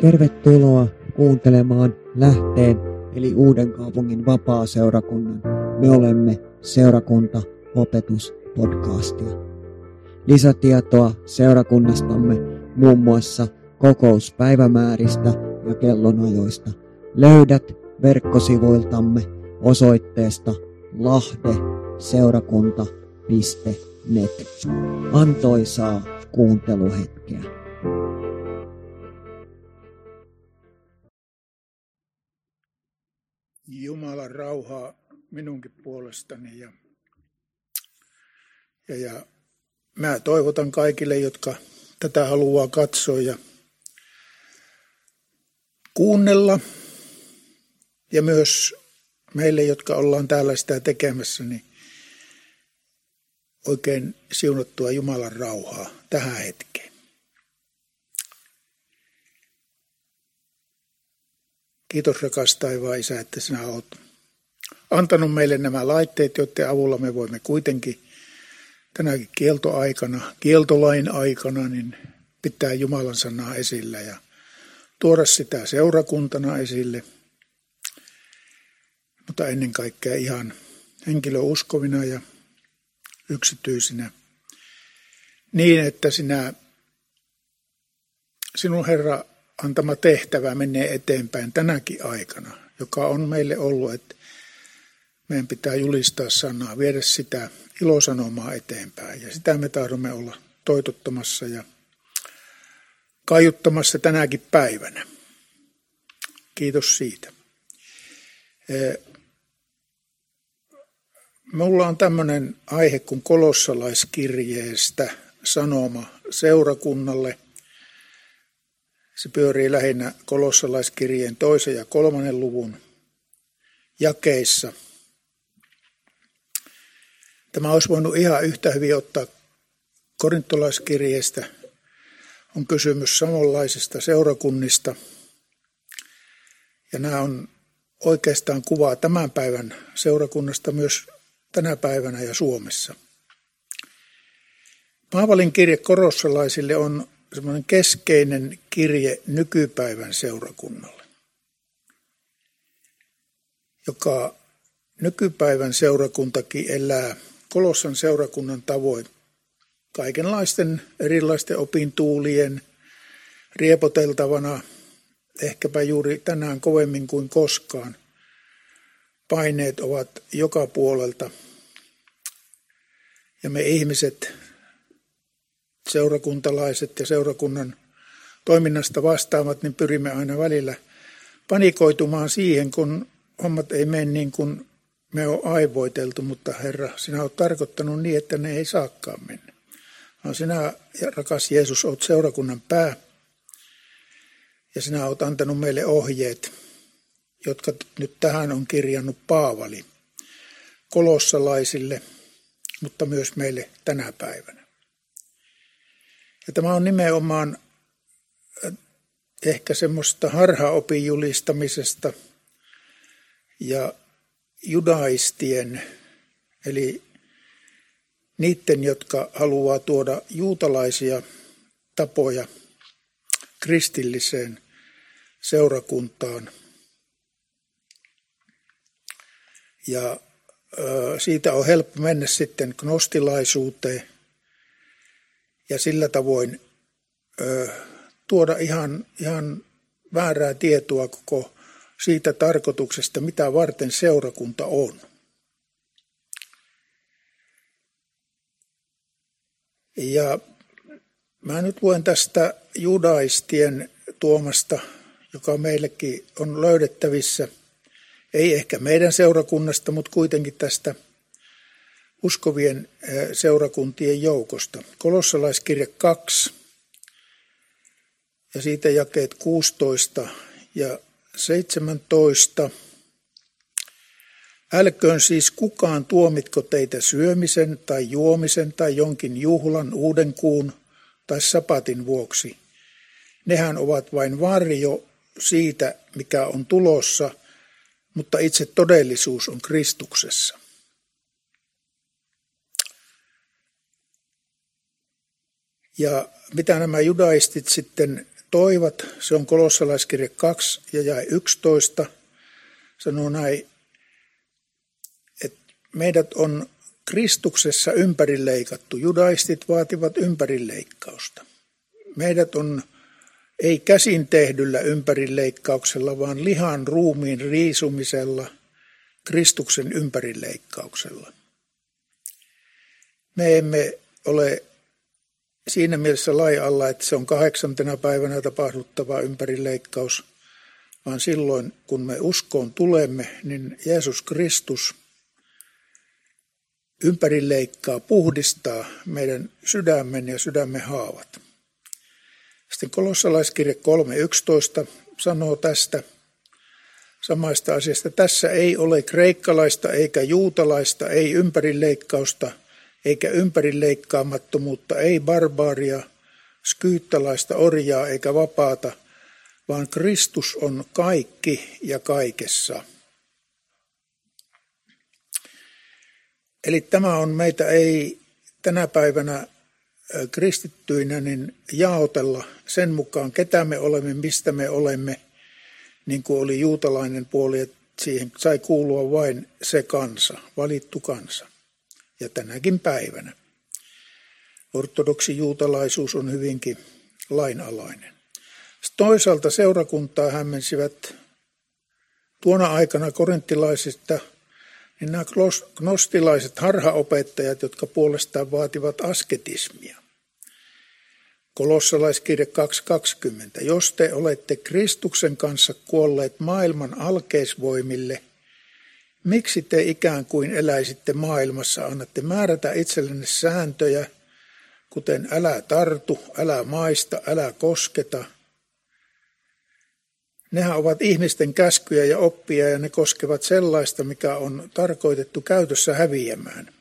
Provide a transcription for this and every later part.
Tervetuloa kuuntelemaan Lähteen eli Uuden kaupungin vapaa-seurakunnan Me olemme seurakunta opetuspodcastia. Lisätietoa seurakunnastamme muun muassa kokouspäivämääristä ja kellonajoista löydät verkkosivuiltamme osoitteesta lahdeseurakunta.net. Antoisaa kuunteluhetkeä. Jumalan rauhaa minunkin puolestani ja, ja, ja mä toivotan kaikille, jotka tätä haluaa katsoa ja kuunnella ja myös meille, jotka ollaan täällä sitä tekemässä, niin oikein siunattua Jumalan rauhaa tähän hetkeen. Kiitos rakas taivaan Isä, että sinä olet antanut meille nämä laitteet, joiden avulla me voimme kuitenkin tänäkin kieltoaikana, kieltolain aikana, niin pitää Jumalan sanaa esillä ja tuoda sitä seurakuntana esille, mutta ennen kaikkea ihan henkilöuskovina ja yksityisinä, niin että sinä, sinun Herra antama tehtävä menee eteenpäin tänäkin aikana, joka on meille ollut, että meidän pitää julistaa sanaa, viedä sitä ilosanomaa eteenpäin. Ja sitä me tahdomme olla toitottamassa ja kaiuttamassa tänäkin päivänä. Kiitos siitä. Mulla on tämmöinen aihe kuin kolossalaiskirjeestä sanoma seurakunnalle. Se pyörii lähinnä kolossalaiskirjeen toisen ja kolmannen luvun jakeissa. Tämä olisi voinut ihan yhtä hyvin ottaa korintolaiskirjeestä. On kysymys samanlaisista seurakunnista. Ja nämä on oikeastaan kuvaa tämän päivän seurakunnasta myös tänä päivänä ja Suomessa. Paavalin kirje korossalaisille on semmoinen keskeinen kirje nykypäivän seurakunnalle, joka nykypäivän seurakuntakin elää Kolossan seurakunnan tavoin kaikenlaisten erilaisten opintuulien riepoteltavana, ehkäpä juuri tänään kovemmin kuin koskaan. Paineet ovat joka puolelta ja me ihmiset, seurakuntalaiset ja seurakunnan toiminnasta vastaavat, niin pyrimme aina välillä panikoitumaan siihen, kun hommat ei mene niin kuin me on aivoiteltu, mutta Herra, sinä olet tarkoittanut niin, että ne ei saakaan mennä. Vaan sinä, rakas Jeesus, olet seurakunnan pää ja sinä olet antanut meille ohjeet, jotka nyt tähän on kirjannut Paavali kolossalaisille, mutta myös meille tänä päivänä. Ja tämä on nimenomaan äh, ehkä semmoista harhaopin julistamisesta ja judaistien, eli niiden, jotka haluaa tuoda juutalaisia tapoja kristilliseen seurakuntaan. Ja siitä on helppo mennä sitten gnostilaisuuteen ja sillä tavoin tuoda ihan, ihan väärää tietoa koko siitä tarkoituksesta, mitä varten seurakunta on. Ja mä nyt luen tästä judaistien tuomasta, joka meillekin on löydettävissä, ei ehkä meidän seurakunnasta, mutta kuitenkin tästä uskovien seurakuntien joukosta. Kolossalaiskirja 2 ja siitä jakeet 16 ja 17. Älköön siis kukaan tuomitko teitä syömisen tai juomisen tai jonkin juhlan uuden kuun tai sapatin vuoksi. Nehän ovat vain varjo siitä, mikä on tulossa, mutta itse todellisuus on Kristuksessa. Ja mitä nämä judaistit sitten toivat, se on kolossalaiskirje 2 ja jäi 11, sanoo näin, että meidät on Kristuksessa ympärileikattu. Judaistit vaativat ympärileikkausta. Meidät on ei käsin tehdyllä ympärileikkauksella, vaan lihan ruumiin riisumisella, Kristuksen ympärileikkauksella. Me emme ole siinä mielessä lai alla, että se on kahdeksantena päivänä tapahduttava ympärileikkaus, vaan silloin kun me uskoon tulemme, niin Jeesus Kristus ympärileikkaa, puhdistaa meidän sydämen ja sydämen haavat. Sitten kolossalaiskirje 3.11 sanoo tästä samaista asiasta. Tässä ei ole kreikkalaista eikä juutalaista, ei ympärileikkausta – eikä ympärileikkaamattomuutta, ei barbaaria, skyyttalaista orjaa eikä vapaata, vaan Kristus on kaikki ja kaikessa. Eli tämä on meitä ei tänä päivänä kristittyinä niin jaotella sen mukaan, ketä me olemme, mistä me olemme, niin kuin oli juutalainen puoli, että siihen sai kuulua vain se kansa, valittu kansa ja tänäkin päivänä. Ortodoksi juutalaisuus on hyvinkin lainalainen. Toisaalta seurakuntaa hämmensivät tuona aikana korinttilaisista niin nämä gnostilaiset harhaopettajat, jotka puolestaan vaativat asketismia. Kolossalaiskirje 2.20. Jos te olette Kristuksen kanssa kuolleet maailman alkeisvoimille – Miksi te ikään kuin eläisitte maailmassa, annatte määrätä itsellenne sääntöjä, kuten älä tartu, älä maista, älä kosketa. Nehän ovat ihmisten käskyjä ja oppia ja ne koskevat sellaista, mikä on tarkoitettu käytössä häviämään.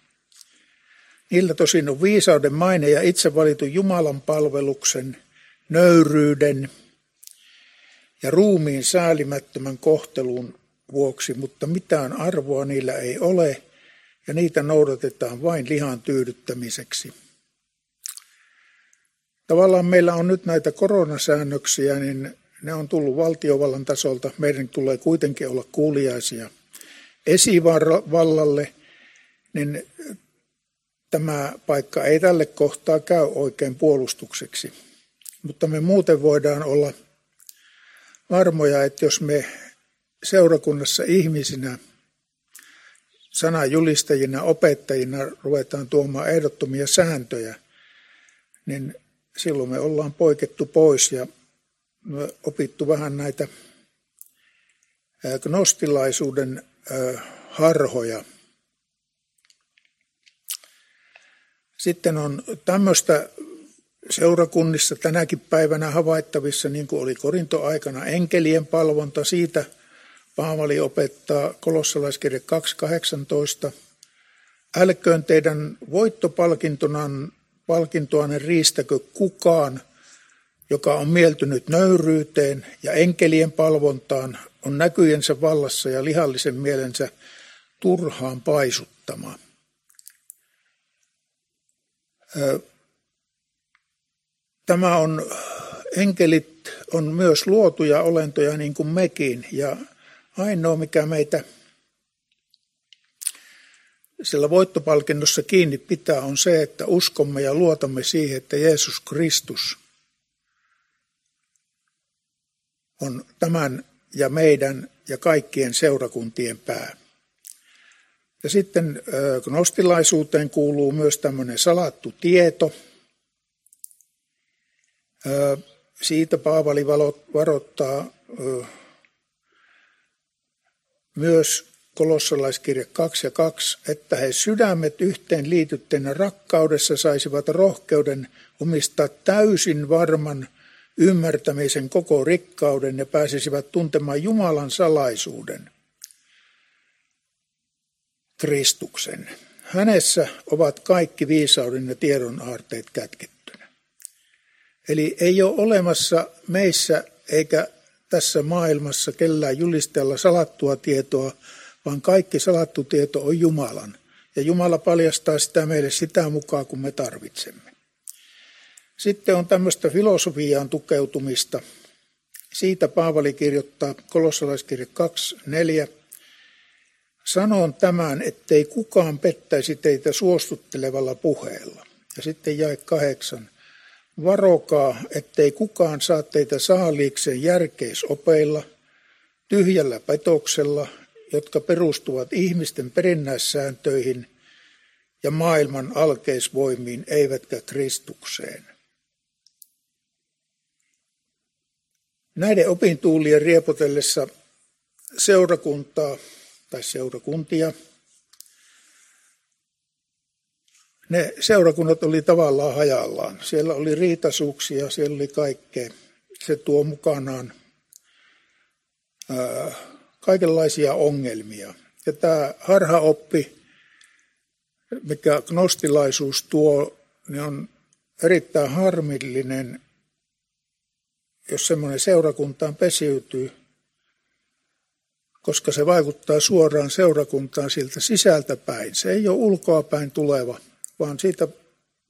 Niillä tosin on viisauden maine ja itse valitun Jumalan palveluksen, nöyryyden ja ruumiin säälimättömän kohtelun vuoksi, mutta mitään arvoa niillä ei ole ja niitä noudatetaan vain lihan tyydyttämiseksi. Tavallaan meillä on nyt näitä koronasäännöksiä, niin ne on tullut valtiovallan tasolta. Meidän tulee kuitenkin olla kuuliaisia esivallalle, niin tämä paikka ei tälle kohtaa käy oikein puolustukseksi. Mutta me muuten voidaan olla varmoja, että jos me seurakunnassa ihmisinä, sanajulistajina, opettajina ruvetaan tuomaan ehdottomia sääntöjä, niin silloin me ollaan poikettu pois ja opittu vähän näitä gnostilaisuuden harhoja. Sitten on tämmöistä seurakunnissa tänäkin päivänä havaittavissa, niin kuin oli korintoaikana, enkelien palvonta siitä – Paavali opettaa kolossalaiskirje 2.18. Älköön teidän voittopalkintoanne riistäkö kukaan, joka on mieltynyt nöyryyteen ja enkelien palvontaan, on näkyjensä vallassa ja lihallisen mielensä turhaan paisuttama. Tämä on, enkelit on myös luotuja olentoja niin kuin mekin, ja Ainoa, mikä meitä sillä voittopalkinnossa kiinni pitää, on se, että uskomme ja luotamme siihen, että Jeesus Kristus on tämän ja meidän ja kaikkien seurakuntien pää. Ja sitten gnostilaisuuteen kuuluu myös tämmöinen salattu tieto. Siitä Paavali varoittaa myös kolossalaiskirja 2 ja 2, että he sydämet yhteen liitytteinä rakkaudessa saisivat rohkeuden omistaa täysin varman ymmärtämisen koko rikkauden ja pääsisivät tuntemaan Jumalan salaisuuden, Kristuksen. Hänessä ovat kaikki viisauden ja tiedon aarteet kätkettynä. Eli ei ole olemassa meissä eikä tässä maailmassa kellään julistella salattua tietoa, vaan kaikki salattu tieto on Jumalan. Ja Jumala paljastaa sitä meille sitä mukaan, kun me tarvitsemme. Sitten on tämmöistä filosofiaan tukeutumista. Siitä Paavali kirjoittaa kolossalaiskirja 2.4. Sanon tämän, ettei kukaan pettäisi teitä suostuttelevalla puheella. Ja sitten jae kahdeksan. Varokaa, ettei kukaan saa teitä saaliikseen järkeisopeilla, tyhjällä petoksella, jotka perustuvat ihmisten perinnäissääntöihin ja maailman alkeisvoimiin, eivätkä Kristukseen. Näiden opintuulien riepotellessa seurakuntaa tai seurakuntia, ne seurakunnat oli tavallaan hajallaan. Siellä oli riitasuuksia, siellä oli kaikkea. Se tuo mukanaan kaikenlaisia ongelmia. Ja tämä harhaoppi, mikä gnostilaisuus tuo, niin on erittäin harmillinen jos semmoinen seurakuntaan pesiytyy, koska se vaikuttaa suoraan seurakuntaan siltä sisältä päin. Se ei ole ulkoa päin tuleva, vaan siitä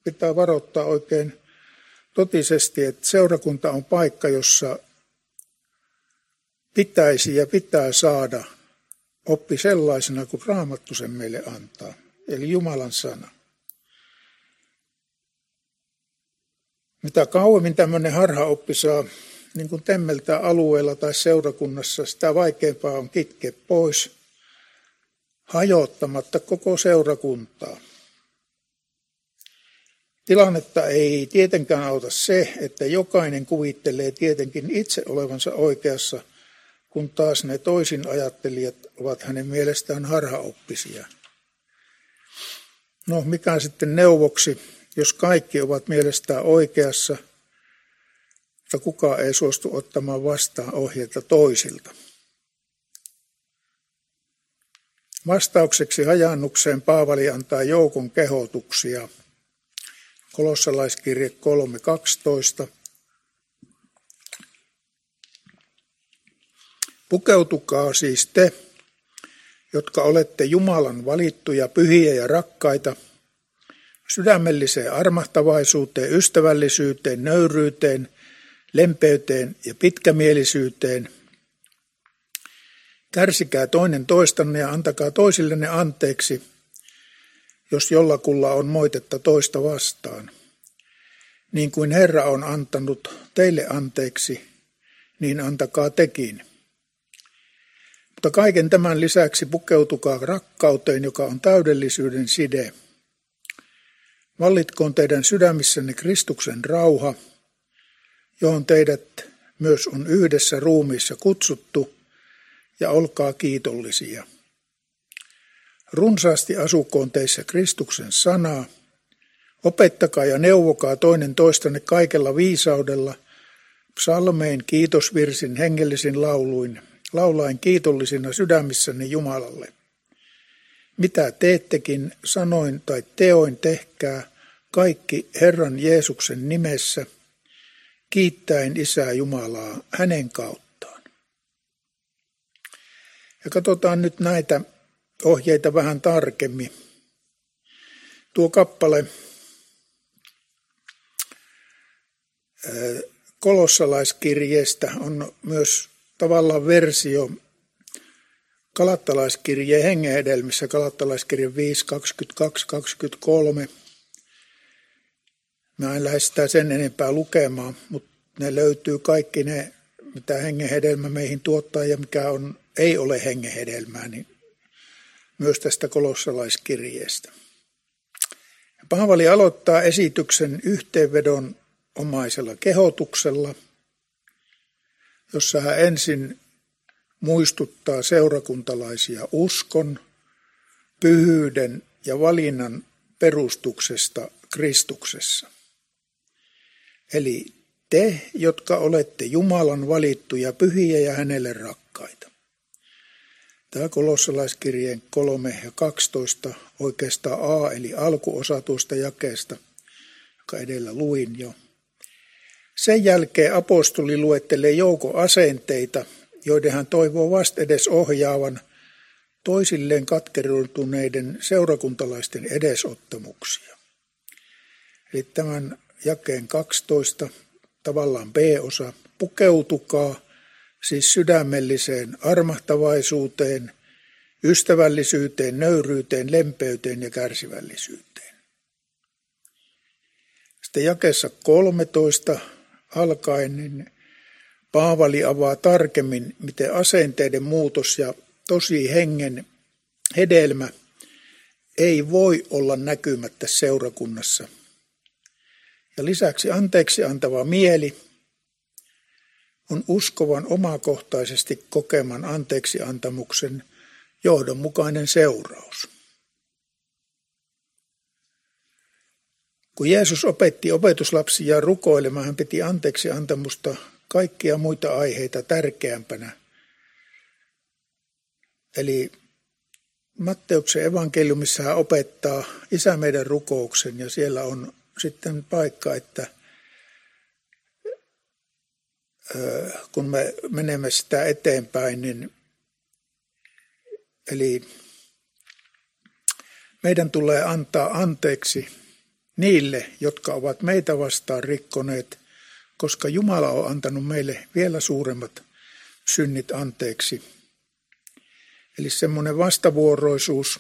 pitää varoittaa oikein totisesti, että seurakunta on paikka, jossa pitäisi ja pitää saada oppi sellaisena kuin Raamattu sen meille antaa, eli Jumalan sana. Mitä kauemmin tämmöinen harhaoppi saa niin kuin temmeltä alueella tai seurakunnassa, sitä vaikeampaa on kitkeä pois hajottamatta koko seurakuntaa. Tilannetta ei tietenkään auta se, että jokainen kuvittelee tietenkin itse olevansa oikeassa, kun taas ne toisin ajattelijat ovat hänen mielestään harhaoppisia. No, mikä sitten neuvoksi, jos kaikki ovat mielestään oikeassa – mutta kukaan ei suostu ottamaan vastaan ohjeita toisilta. Vastaukseksi hajannukseen Paavali antaa joukon kehotuksia. Kolossalaiskirje 3.12. Pukeutukaa siis te, jotka olette Jumalan valittuja, pyhiä ja rakkaita, sydämelliseen armahtavaisuuteen, ystävällisyyteen, nöyryyteen – lempeyteen ja pitkämielisyyteen. Kärsikää toinen toistanne ja antakaa toisillenne anteeksi, jos jollakulla on moitetta toista vastaan. Niin kuin Herra on antanut teille anteeksi, niin antakaa tekin. Mutta kaiken tämän lisäksi pukeutukaa rakkauteen, joka on täydellisyyden side. Vallitkoon teidän sydämissänne Kristuksen rauha – johon teidät myös on yhdessä ruumiissa kutsuttu, ja olkaa kiitollisia. Runsaasti asukoon teissä Kristuksen sanaa, opettakaa ja neuvokaa toinen toistanne kaikella viisaudella, psalmein, kiitosvirsin, hengellisin lauluin, laulain kiitollisina sydämissänne Jumalalle. Mitä teettekin, sanoin tai teoin tehkää, kaikki Herran Jeesuksen nimessä – kiittäen Isää Jumalaa hänen kauttaan. Ja katsotaan nyt näitä ohjeita vähän tarkemmin. Tuo kappale kolossalaiskirjeestä on myös tavallaan versio kalattalaiskirjeen hengenhedelmissä, kalattalaiskirje 5, 22, 23 Mä en lähde sitä sen enempää lukemaan, mutta ne löytyy kaikki ne, mitä hengenhedelmä meihin tuottaa ja mikä on, ei ole hengenhedelmää, niin myös tästä kolossalaiskirjeestä. Paavali aloittaa esityksen yhteenvedon omaisella kehotuksella, jossa hän ensin muistuttaa seurakuntalaisia uskon, pyhyyden ja valinnan perustuksesta Kristuksessa. Eli te, jotka olette Jumalan valittuja, pyhiä ja hänelle rakkaita. Tämä kolossalaiskirjeen 3 ja 12 oikeastaan A, eli alkuosa tuosta jakeesta, joka edellä luin jo. Sen jälkeen apostoli luettelee joukko asenteita, joiden hän toivoo vast edes ohjaavan toisilleen katkerutuneiden seurakuntalaisten edesottamuksia. Eli tämän jakeen 12, tavallaan B-osa, pukeutukaa siis sydämelliseen armahtavaisuuteen, ystävällisyyteen, nöyryyteen, lempeyteen ja kärsivällisyyteen. Sitten jakeessa 13 alkaen niin Paavali avaa tarkemmin, miten asenteiden muutos ja tosi hengen hedelmä ei voi olla näkymättä seurakunnassa. Ja lisäksi anteeksi antava mieli on uskovan omakohtaisesti kokeman anteeksi antamuksen johdonmukainen seuraus. Kun Jeesus opetti opetuslapsia rukoilemaan, hän piti anteeksi antamusta kaikkia muita aiheita tärkeämpänä. Eli Matteuksen evankeliumissa hän opettaa Isä meidän rukouksen ja siellä on sitten paikka, että kun me menemme sitä eteenpäin, niin eli meidän tulee antaa anteeksi niille, jotka ovat meitä vastaan rikkoneet, koska Jumala on antanut meille vielä suuremmat synnit anteeksi. Eli semmoinen vastavuoroisuus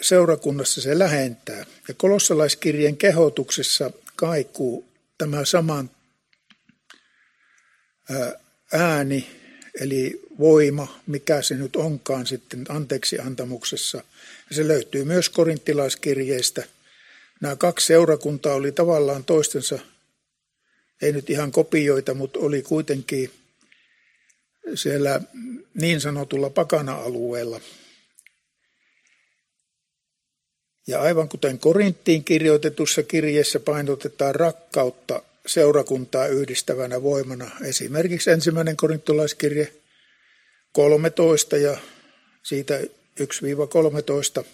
seurakunnassa se lähentää. Ja kolossalaiskirjeen kehotuksessa kaikuu tämä saman ääni, eli voima, mikä se nyt onkaan sitten anteeksi antamuksessa. Se löytyy myös korinttilaiskirjeestä. Nämä kaksi seurakuntaa oli tavallaan toistensa, ei nyt ihan kopioita, mutta oli kuitenkin siellä niin sanotulla pakana-alueella. Ja aivan kuten Korinttiin kirjoitetussa kirjeessä painotetaan rakkautta seurakuntaa yhdistävänä voimana, esimerkiksi ensimmäinen korintolaiskirje 13 ja siitä 1-13.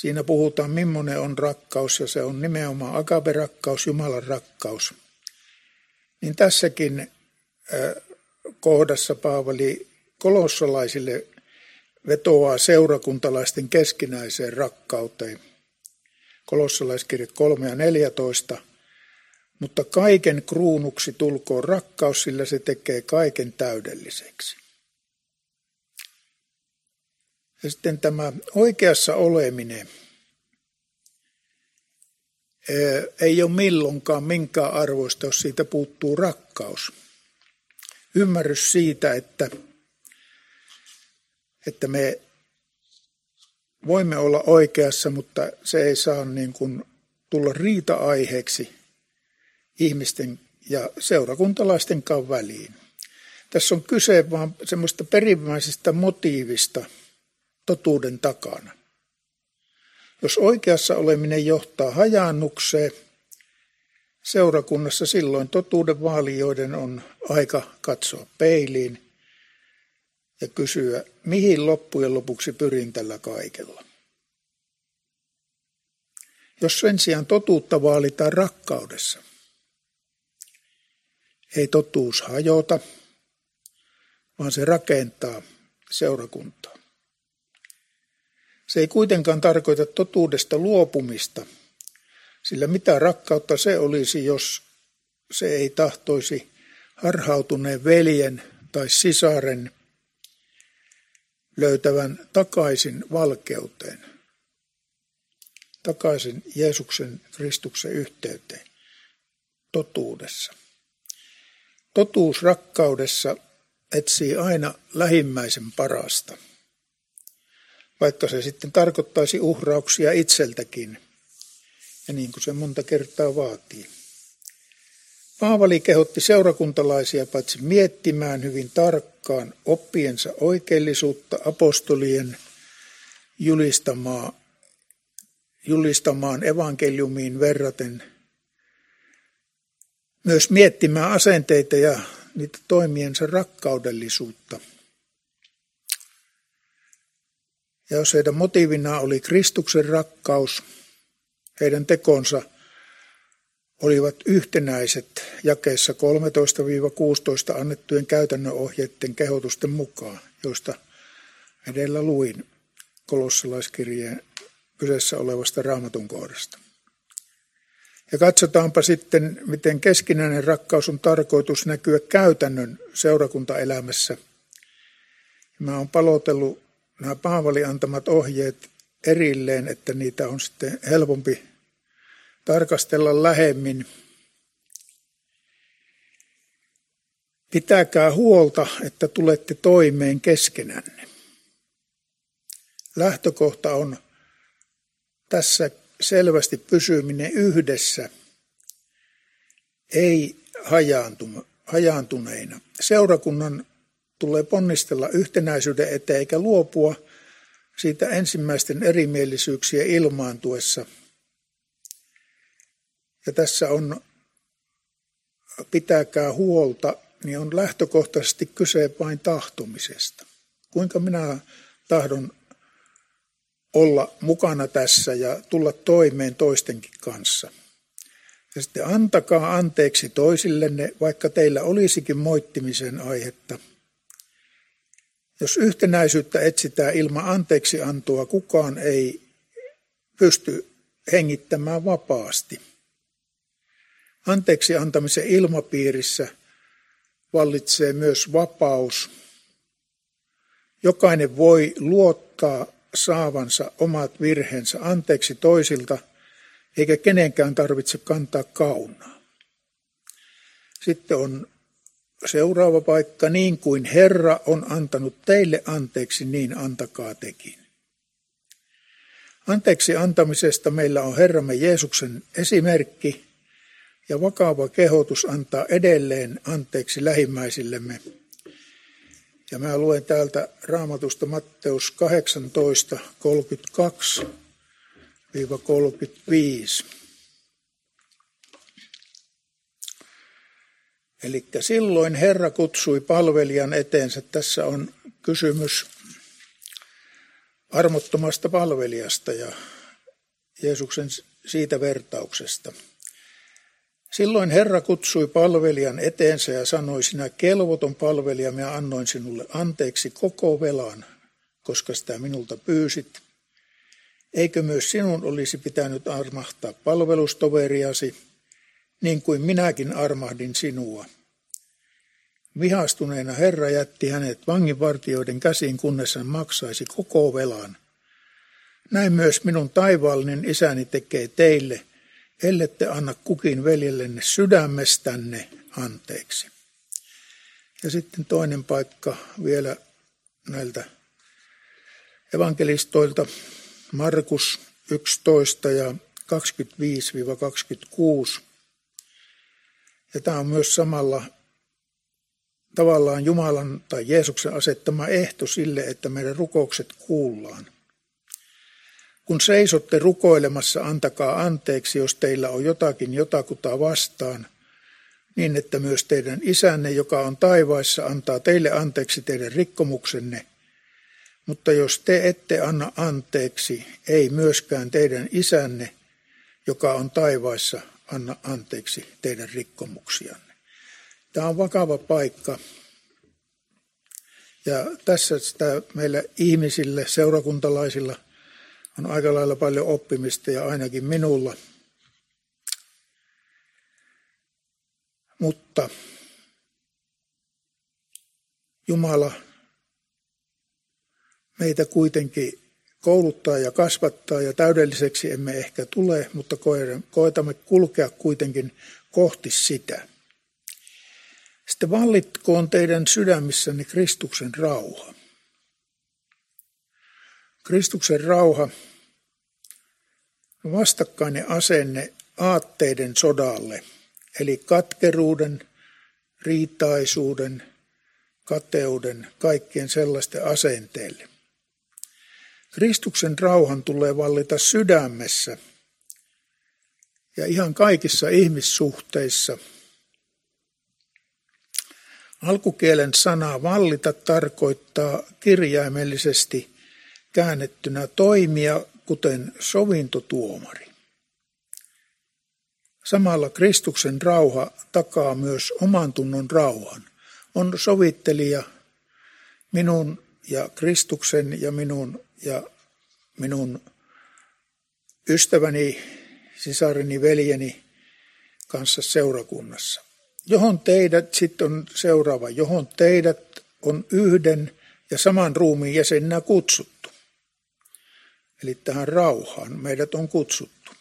Siinä puhutaan, millainen on rakkaus, ja se on nimenomaan agape-rakkaus, Jumalan rakkaus. Niin tässäkin kohdassa Paavali kolossalaisille vetoaa seurakuntalaisten keskinäiseen rakkauteen. Kolossalaiskirje 3 ja 14. Mutta kaiken kruunuksi tulkoon rakkaus, sillä se tekee kaiken täydelliseksi. Ja sitten tämä oikeassa oleminen ei ole milloinkaan minkään arvoista, jos siitä puuttuu rakkaus. Ymmärrys siitä, että että me voimme olla oikeassa, mutta se ei saa niin kuin tulla riita-aiheeksi ihmisten ja seurakuntalaistenkaan väliin. Tässä on kyse vaan semmoista perimmäisestä motiivista totuuden takana. Jos oikeassa oleminen johtaa hajaannukseen seurakunnassa, silloin totuuden vaalijoiden on aika katsoa peiliin – ja kysyä, mihin loppujen lopuksi pyrin tällä kaikella. Jos sen sijaan totuutta vaalitaan rakkaudessa, ei totuus hajota, vaan se rakentaa seurakuntaa. Se ei kuitenkaan tarkoita totuudesta luopumista, sillä mitä rakkautta se olisi, jos se ei tahtoisi harhautuneen veljen tai sisaren löytävän takaisin valkeuteen, takaisin Jeesuksen Kristuksen yhteyteen, totuudessa. Totuus rakkaudessa etsii aina lähimmäisen parasta, vaikka se sitten tarkoittaisi uhrauksia itseltäkin, ja niin kuin se monta kertaa vaatii. Paavali kehotti seurakuntalaisia paitsi miettimään hyvin tarkkaan oppiensa oikeellisuutta apostolien julistamaa, julistamaan evankeliumiin verraten, myös miettimään asenteita ja niitä toimiensa rakkaudellisuutta. Ja jos heidän motiivina oli Kristuksen rakkaus, heidän tekonsa – olivat yhtenäiset jakeessa 13-16 annettujen käytännön ohjeiden kehotusten mukaan, joista edellä luin kolossalaiskirjeen kyseessä olevasta raamatun kohdasta. Ja katsotaanpa sitten, miten keskinäinen rakkaus on tarkoitus näkyä käytännön seurakuntaelämässä. Mä oon palotellut nämä Paavali antamat ohjeet erilleen, että niitä on sitten helpompi tarkastella lähemmin. Pitäkää huolta, että tulette toimeen keskenänne. Lähtökohta on tässä selvästi pysyminen yhdessä, ei hajaantuneina. Seurakunnan tulee ponnistella yhtenäisyyden eteen eikä luopua siitä ensimmäisten erimielisyyksien ilmaantuessa. Ja tässä on pitäkää huolta, niin on lähtökohtaisesti kyse vain tahtomisesta. Kuinka minä tahdon olla mukana tässä ja tulla toimeen toistenkin kanssa. Ja sitten antakaa anteeksi toisillenne, vaikka teillä olisikin moittimisen aihetta. Jos yhtenäisyyttä etsitään ilman anteeksi antoa, kukaan ei pysty hengittämään vapaasti. Anteeksi antamisen ilmapiirissä vallitsee myös vapaus. Jokainen voi luottaa saavansa omat virheensä anteeksi toisilta, eikä kenenkään tarvitse kantaa kaunaa. Sitten on seuraava paikka, niin kuin Herra on antanut teille anteeksi, niin antakaa tekin. Anteeksi antamisesta meillä on Herramme Jeesuksen esimerkki ja vakava kehotus antaa edelleen anteeksi lähimmäisillemme ja mä luen täältä raamatusta Matteus 18, 32 35. Eli silloin Herra kutsui palvelijan eteensä. Tässä on kysymys armottomasta palvelijasta ja Jeesuksen siitä vertauksesta. Silloin Herra kutsui palvelijan eteensä ja sanoi, sinä kelvoton palvelija, minä annoin sinulle anteeksi koko velan, koska sitä minulta pyysit. Eikö myös sinun olisi pitänyt armahtaa palvelustoveriasi, niin kuin minäkin armahdin sinua? Vihastuneena Herra jätti hänet vanginvartijoiden käsiin, kunnes hän maksaisi koko velan. Näin myös minun taivaallinen isäni tekee teille, ellette anna kukin veljellenne sydämestänne anteeksi. Ja sitten toinen paikka vielä näiltä evankelistoilta, Markus 11 ja 25-26. Ja tämä on myös samalla tavallaan Jumalan tai Jeesuksen asettama ehto sille, että meidän rukoukset kuullaan – kun seisotte rukoilemassa, antakaa anteeksi, jos teillä on jotakin jotakuta vastaan, niin että myös teidän isänne, joka on taivaissa, antaa teille anteeksi teidän rikkomuksenne. Mutta jos te ette anna anteeksi, ei myöskään teidän isänne, joka on taivaissa, anna anteeksi teidän rikkomuksianne. Tämä on vakava paikka. Ja tässä sitä meillä ihmisille, seurakuntalaisilla – on aika lailla paljon oppimista ja ainakin minulla. Mutta Jumala meitä kuitenkin kouluttaa ja kasvattaa ja täydelliseksi emme ehkä tule, mutta koetamme kulkea kuitenkin kohti sitä. Sitten vallitkoon teidän sydämissänne Kristuksen rauha. Kristuksen rauha vastakkainen asenne aatteiden sodalle, eli katkeruuden, riitaisuuden, kateuden, kaikkien sellaisten asenteille. Kristuksen rauhan tulee vallita sydämessä ja ihan kaikissa ihmissuhteissa. Alkukielen sana vallita tarkoittaa kirjaimellisesti käännettynä toimia kuten sovintotuomari. Samalla Kristuksen rauha takaa myös oman tunnon rauhan. On sovittelija minun ja Kristuksen ja minun ja minun ystäväni, sisareni, veljeni kanssa seurakunnassa. Johon teidät sitten on seuraava, johon teidät on yhden ja saman ruumiin jäsenenä kutsuttu. Eli tähän rauhaan meidät on kutsuttu.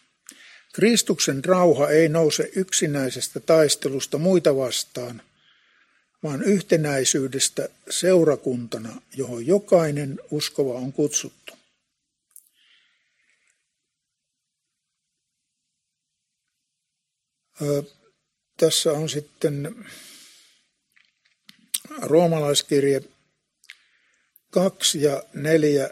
Kristuksen rauha ei nouse yksinäisestä taistelusta muita vastaan, vaan yhtenäisyydestä seurakuntana, johon jokainen uskova on kutsuttu. Tässä on sitten roomalaiskirje 2 ja 4,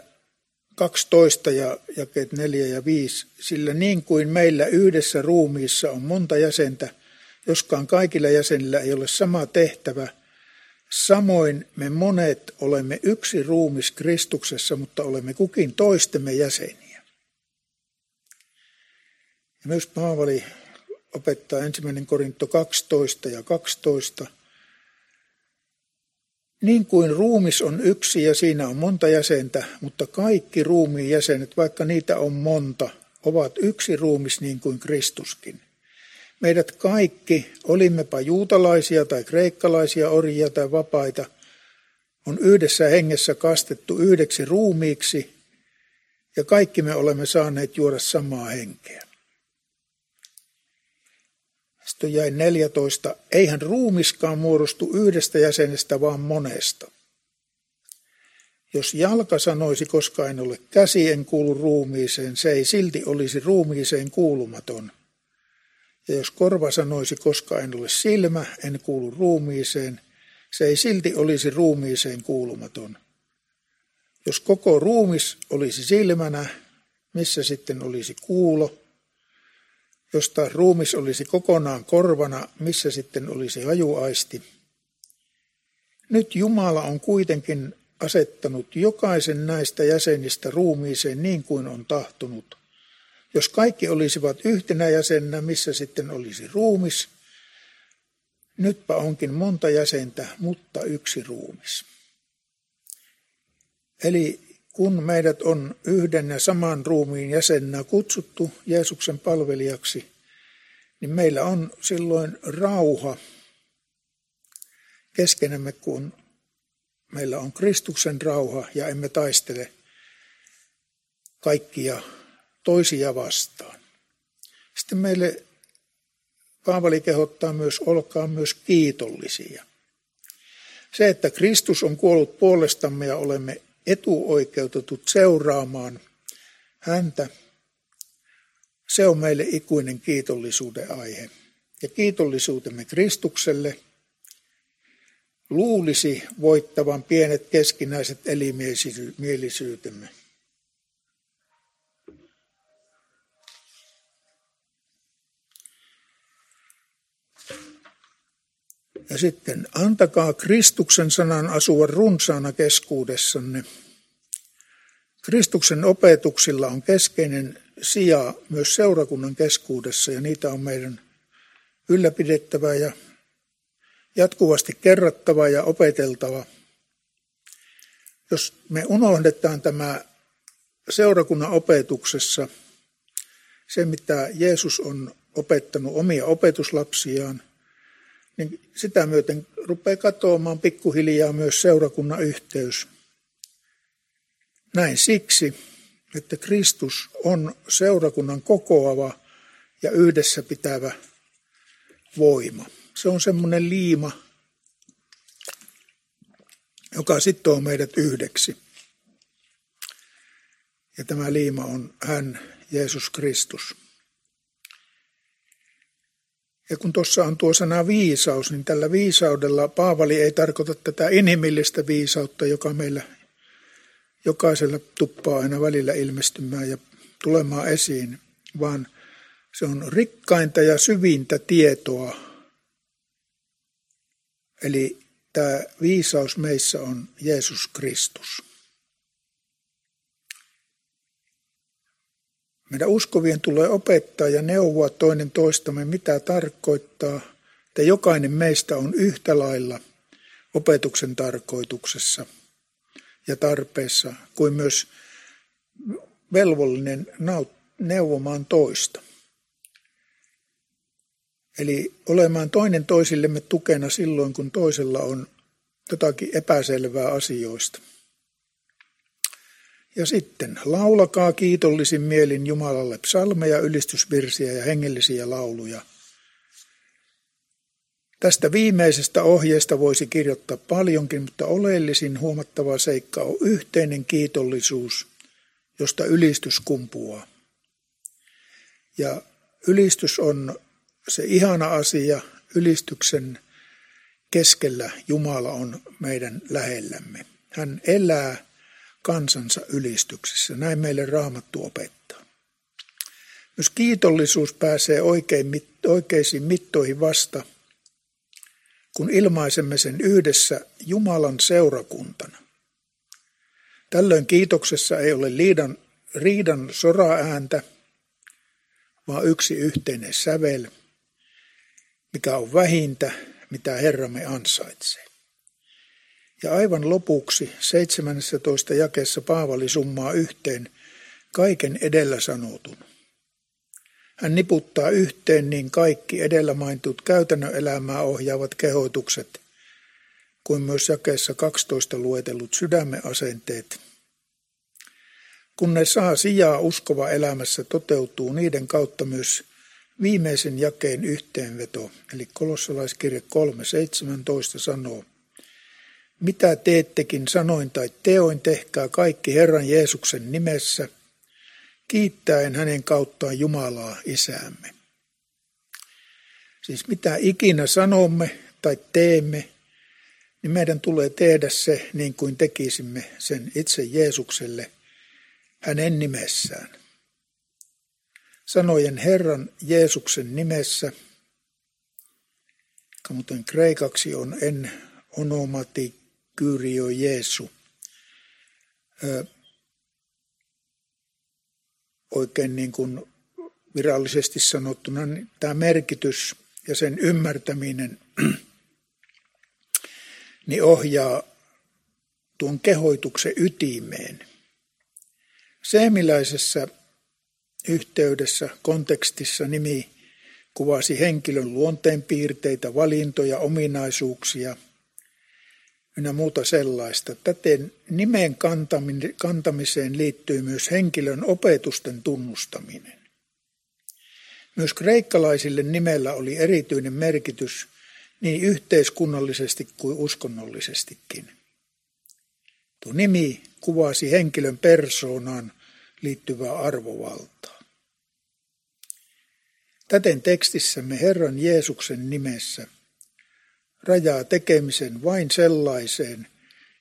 12 ja jakeet 4 ja 5, sillä niin kuin meillä yhdessä ruumiissa on monta jäsentä, joskaan kaikilla jäsenillä ei ole sama tehtävä, samoin me monet olemme yksi ruumis Kristuksessa, mutta olemme kukin toistemme jäseniä. Ja myös Paavali opettaa ensimmäinen Korinto 12 ja 12. Niin kuin ruumis on yksi ja siinä on monta jäsentä, mutta kaikki ruumiin jäsenet, vaikka niitä on monta, ovat yksi ruumis niin kuin Kristuskin. Meidät kaikki, olimmepa juutalaisia tai kreikkalaisia, orjia tai vapaita, on yhdessä hengessä kastettu yhdeksi ruumiiksi ja kaikki me olemme saaneet juoda samaa henkeä. Sitten jäi 14. Eihän ruumiskaan muodostu yhdestä jäsenestä, vaan monesta. Jos jalka sanoisi, koska en ole käsi, en kuulu ruumiiseen, se ei silti olisi ruumiiseen kuulumaton. Ja jos korva sanoisi, koska en ole silmä, en kuulu ruumiiseen, se ei silti olisi ruumiiseen kuulumaton. Jos koko ruumis olisi silmänä, missä sitten olisi kuulo? Josta ruumis olisi kokonaan korvana, missä sitten olisi hajuaisti. Nyt Jumala on kuitenkin asettanut jokaisen näistä jäsenistä ruumiiseen niin kuin on tahtonut. Jos kaikki olisivat yhtenä jäsenä, missä sitten olisi ruumis, nytpä onkin monta jäsentä, mutta yksi ruumis. Eli kun meidät on yhden ja saman ruumiin jäsenenä kutsuttu Jeesuksen palvelijaksi, niin meillä on silloin rauha keskenämme, kun meillä on Kristuksen rauha ja emme taistele kaikkia toisia vastaan. Sitten meille Paavali kehottaa myös, olkaa myös kiitollisia. Se, että Kristus on kuollut puolestamme ja olemme etuoikeutetut seuraamaan häntä, se on meille ikuinen kiitollisuuden aihe. Ja kiitollisuutemme Kristukselle luulisi voittavan pienet keskinäiset elimielisyytemme. Ja sitten antakaa Kristuksen sanan asua runsaana keskuudessanne. Kristuksen opetuksilla on keskeinen sija myös seurakunnan keskuudessa ja niitä on meidän ylläpidettävä ja jatkuvasti kerrattava ja opeteltava. Jos me unohdetaan tämä seurakunnan opetuksessa se, mitä Jeesus on opettanut omia opetuslapsiaan, niin sitä myöten rupeaa katoamaan pikkuhiljaa myös seurakunnan yhteys. Näin siksi, että Kristus on seurakunnan kokoava ja yhdessä pitävä voima. Se on semmoinen liima, joka sitoo meidät yhdeksi. Ja tämä liima on hän, Jeesus Kristus. Ja kun tuossa on tuo sana viisaus, niin tällä viisaudella Paavali ei tarkoita tätä inhimillistä viisautta, joka meillä jokaisella tuppaa aina välillä ilmestymään ja tulemaan esiin, vaan se on rikkainta ja syvintä tietoa. Eli tämä viisaus meissä on Jeesus Kristus. Meidän uskovien tulee opettaa ja neuvoa toinen toistamme, mitä tarkoittaa, että jokainen meistä on yhtä lailla opetuksen tarkoituksessa ja tarpeessa, kuin myös velvollinen neuvomaan toista. Eli olemaan toinen toisillemme tukena silloin, kun toisella on jotakin epäselvää asioista. Ja sitten laulakaa kiitollisin mielin Jumalalle psalmeja, ylistysvirsiä ja hengellisiä lauluja. Tästä viimeisestä ohjeesta voisi kirjoittaa paljonkin, mutta oleellisin huomattava seikka on yhteinen kiitollisuus, josta ylistys kumpuaa. Ja ylistys on se ihana asia, ylistyksen keskellä Jumala on meidän lähellämme. Hän elää kansansa ylistyksessä. Näin meille raamattu opettaa. Myös kiitollisuus pääsee oikein, oikeisiin mittoihin vasta, kun ilmaisemme sen yhdessä Jumalan seurakuntana. Tällöin kiitoksessa ei ole liidan, riidan soraääntä, vaan yksi yhteinen sävel, mikä on vähintä, mitä Herramme ansaitsee. Ja aivan lopuksi 17. jakeessa Paavali summaa yhteen kaiken edellä sanotun. Hän niputtaa yhteen niin kaikki edellä mainitut käytännön elämää ohjaavat kehotukset, kuin myös jakeessa 12 luetellut sydämen asenteet. Kun ne saa sijaa uskova elämässä, toteutuu niiden kautta myös viimeisen jakeen yhteenveto, eli kolossalaiskirje 3.17 sanoo – mitä teettekin sanoin tai teoin, tehkää kaikki Herran Jeesuksen nimessä, kiittäen hänen kauttaan Jumalaa Isäämme. Siis mitä ikinä sanomme tai teemme, niin meidän tulee tehdä se niin kuin tekisimme sen itse Jeesukselle hänen nimessään. Sanojen Herran Jeesuksen nimessä, joka muuten kreikaksi on en onomati Kyrio Jeesu. Oikein niin kuin virallisesti sanottuna, niin tämä merkitys ja sen ymmärtäminen niin ohjaa tuon kehoituksen ytimeen. Seemiläisessä yhteydessä, kontekstissa nimi kuvasi henkilön luonteenpiirteitä, valintoja, ominaisuuksia – ynnä muuta sellaista. Täten nimen kantamiseen liittyy myös henkilön opetusten tunnustaminen. Myös kreikkalaisille nimellä oli erityinen merkitys niin yhteiskunnallisesti kuin uskonnollisestikin. Tuo nimi kuvasi henkilön persoonaan liittyvää arvovaltaa. Täten tekstissämme Herran Jeesuksen nimessä rajaa tekemisen vain sellaiseen,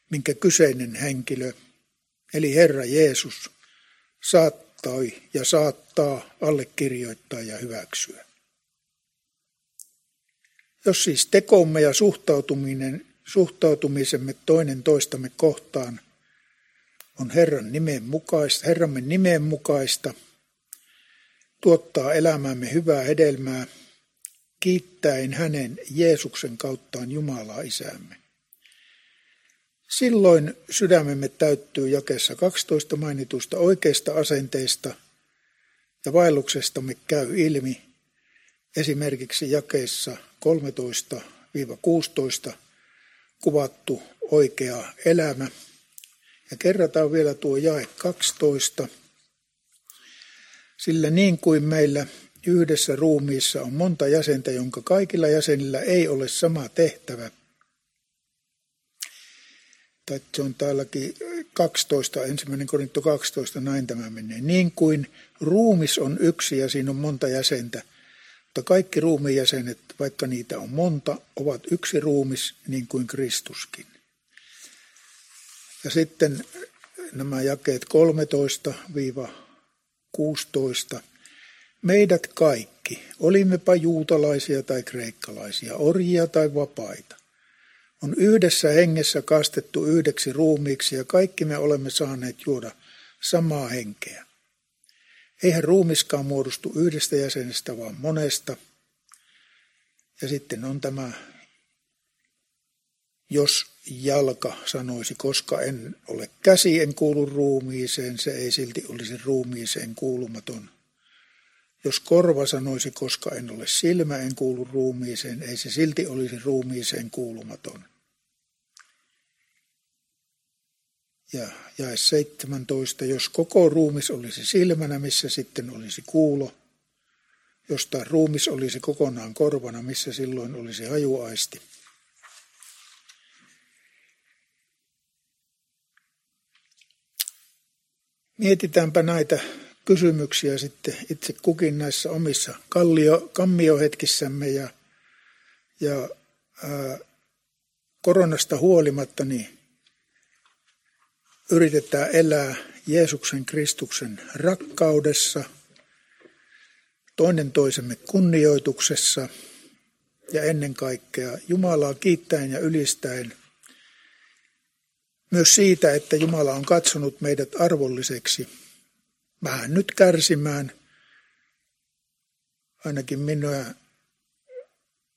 minkä kyseinen henkilö, eli Herra Jeesus, saattoi ja saattaa allekirjoittaa ja hyväksyä. Jos siis tekomme ja suhtautuminen, suhtautumisemme toinen toistamme kohtaan on Herran nimen mukaista, Herramme nimen mukaista, tuottaa elämäämme hyvää hedelmää kiittäen hänen Jeesuksen kauttaan Jumalaa Isäämme. Silloin sydämemme täyttyy jakessa 12 mainitusta oikeista asenteista ja vaelluksestamme käy ilmi esimerkiksi jakeessa 13-16 kuvattu oikea elämä. Ja kerrataan vielä tuo jae 12. Sillä niin kuin meillä Yhdessä ruumiissa on monta jäsentä, jonka kaikilla jäsenillä ei ole sama tehtävä. Tai se on täälläkin 12, ensimmäinen Korinto 12, näin tämä menee. Niin kuin ruumis on yksi ja siinä on monta jäsentä, mutta kaikki ruumiin jäsenet, vaikka niitä on monta, ovat yksi ruumis niin kuin Kristuskin. Ja sitten nämä jakeet 13-16 Meidät kaikki, olimmepa juutalaisia tai kreikkalaisia, orjia tai vapaita, on yhdessä hengessä kastettu yhdeksi ruumiiksi ja kaikki me olemme saaneet juoda samaa henkeä. Eihän ruumiskaan muodostu yhdestä jäsenestä, vaan monesta. Ja sitten on tämä, jos jalka sanoisi, koska en ole käsi, en kuulu ruumiiseen, se ei silti olisi ruumiiseen kuulumaton Jos korva sanoisi, koska en ole silmä, en kuulu ruumiiseen, ei se silti olisi ruumiiseen kuulumaton. Ja jae 17, jos koko ruumis olisi silmänä, missä sitten olisi kuulo, jos taas ruumis olisi kokonaan korvana, missä silloin olisi hajuaisti. Mietitäänpä näitä kysymyksiä sitten itse kukin näissä omissa kallio, kammiohetkissämme ja, ja ää, koronasta huolimatta niin yritetään elää Jeesuksen Kristuksen rakkaudessa, toinen toisemme kunnioituksessa ja ennen kaikkea Jumalaa kiittäen ja ylistäen myös siitä, että Jumala on katsonut meidät arvolliseksi vähän nyt kärsimään. Ainakin minä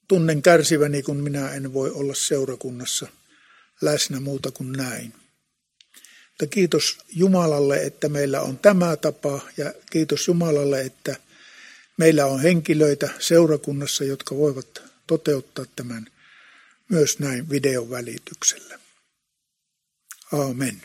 tunnen kärsiväni, kun minä en voi olla seurakunnassa läsnä muuta kuin näin. Mutta kiitos Jumalalle, että meillä on tämä tapa ja kiitos Jumalalle, että meillä on henkilöitä seurakunnassa, jotka voivat toteuttaa tämän myös näin videon välityksellä. Amen.